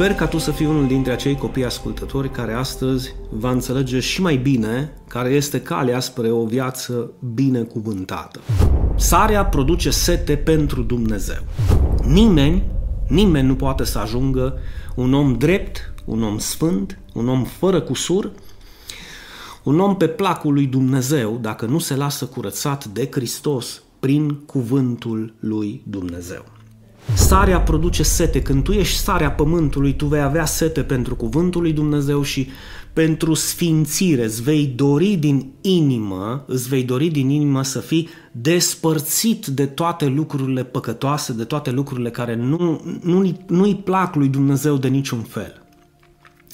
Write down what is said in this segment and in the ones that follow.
sper ca tu să fii unul dintre acei copii ascultători care astăzi va înțelege și mai bine care este calea spre o viață binecuvântată. Sarea produce sete pentru Dumnezeu. Nimeni, nimeni nu poate să ajungă un om drept, un om sfânt, un om fără cusur, un om pe placul lui Dumnezeu dacă nu se lasă curățat de Hristos prin cuvântul lui Dumnezeu. Sarea produce sete. Când tu ești sarea pământului, tu vei avea sete pentru cuvântul lui Dumnezeu și pentru sfințire. Îți vei dori din inimă, îți vei dori din inimă să fii despărțit de toate lucrurile păcătoase, de toate lucrurile care nu, nu, nu-i plac lui Dumnezeu de niciun fel.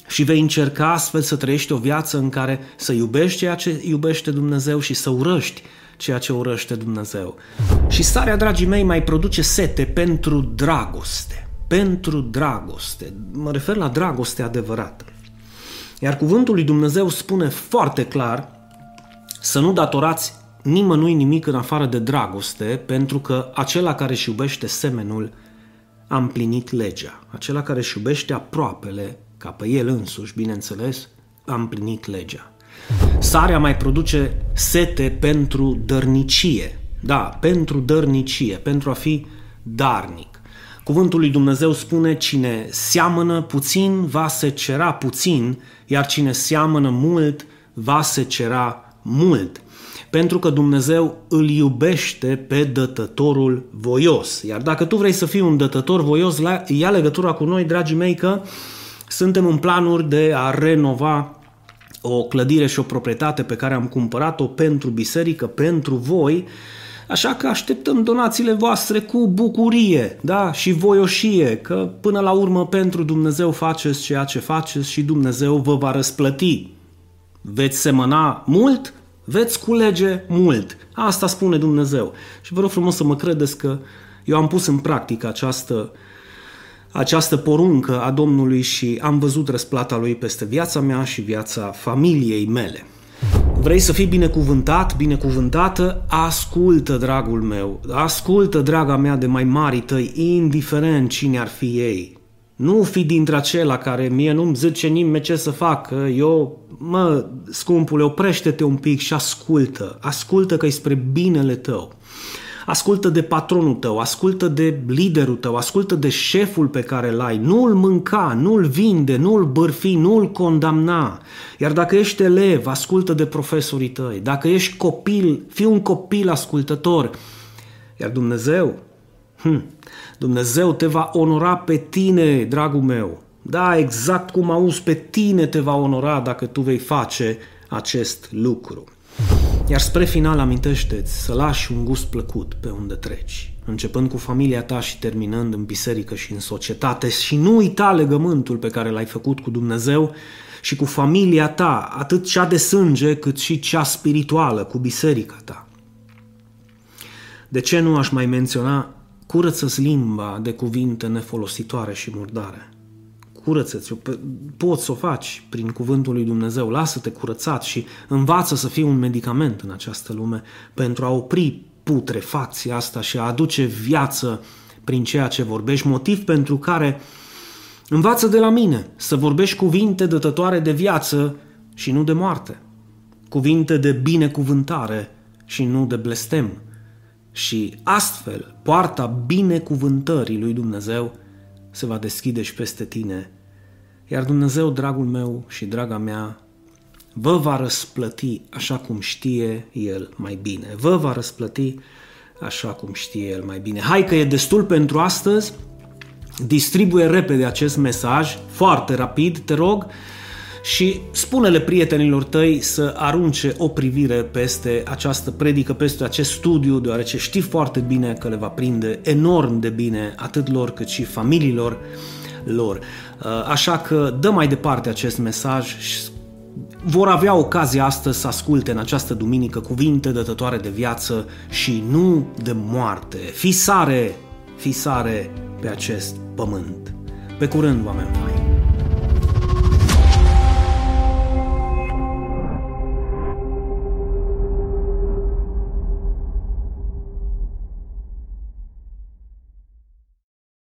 Și vei încerca astfel să trăiești o viață în care să iubești ceea ce iubește Dumnezeu și să urăști ceea ce urăște Dumnezeu. Și starea, dragii mei, mai produce sete pentru dragoste. Pentru dragoste. Mă refer la dragoste adevărată. Iar cuvântul lui Dumnezeu spune foarte clar să nu datorați nimănui nimic în afară de dragoste, pentru că acela care își iubește semenul a împlinit legea. Acela care își iubește aproapele, ca pe el însuși, bineînțeles, a împlinit legea. Sarea mai produce sete pentru dărnicie. Da, pentru dărnicie, pentru a fi darnic. Cuvântul lui Dumnezeu spune, cine seamănă puțin va se cera puțin, iar cine seamănă mult va se cera mult. Pentru că Dumnezeu îl iubește pe dătătorul voios. Iar dacă tu vrei să fii un dătător voios, ia legătura cu noi, dragii mei, că suntem în planuri de a renova o clădire și o proprietate pe care am cumpărat-o pentru biserică, pentru voi, Așa că așteptăm donațiile voastre cu bucurie da? și voioșie, că până la urmă pentru Dumnezeu faceți ceea ce faceți și Dumnezeu vă va răsplăti. Veți semăna mult, veți culege mult. Asta spune Dumnezeu. Și vă rog frumos să mă credeți că eu am pus în practică această această poruncă a Domnului și am văzut răsplata lui peste viața mea și viața familiei mele. Vrei să fii binecuvântat, binecuvântată? Ascultă, dragul meu, ascultă, draga mea, de mai mari tăi, indiferent cine ar fi ei. Nu fi dintre acela care mie nu-mi zice nimeni ce să fac, eu, mă, scumpule, oprește-te un pic și ascultă, ascultă că e spre binele tău. Ascultă de patronul tău, ascultă de liderul tău, ascultă de șeful pe care îl ai. Nu-l mânca, nu-l vinde, nu-l bărfi, nu-l condamna. Iar dacă ești elev, ascultă de profesorii tăi. Dacă ești copil, fii un copil ascultător. Iar Dumnezeu, hm, Dumnezeu te va onora pe tine, dragul meu. Da, exact cum auzi, pe tine te va onora dacă tu vei face acest lucru. Iar spre final amintește-ți să lași un gust plăcut pe unde treci, începând cu familia ta și terminând în biserică și în societate și nu uita legământul pe care l-ai făcut cu Dumnezeu și cu familia ta, atât cea de sânge cât și cea spirituală, cu biserica ta. De ce nu aș mai menționa curăță-ți limba de cuvinte nefolositoare și murdare? Curăță-ți, poți să o faci prin cuvântul lui Dumnezeu, lasă-te curățat și învață să fii un medicament în această lume pentru a opri putrefacția asta și a aduce viață prin ceea ce vorbești, motiv pentru care învață de la mine să vorbești cuvinte dătătoare de viață și nu de moarte, cuvinte de binecuvântare și nu de blestem. Și astfel, poarta binecuvântării lui Dumnezeu se va deschide și peste tine iar Dumnezeu, dragul meu și draga mea, vă va răsplăti așa cum știe El mai bine. Vă va răsplăti așa cum știe El mai bine. Hai că e destul pentru astăzi. Distribuie repede acest mesaj, foarte rapid, te rog, și spune-le prietenilor tăi să arunce o privire peste această predică, peste acest studiu, deoarece știi foarte bine că le va prinde enorm de bine atât lor cât și familiilor lor. Uh, așa că dă mai departe acest mesaj și vor avea ocazia astăzi să asculte în această duminică cuvinte dătătoare de viață și nu de moarte. Fi sare, fi sare pe acest pământ. Pe curând, oameni faini!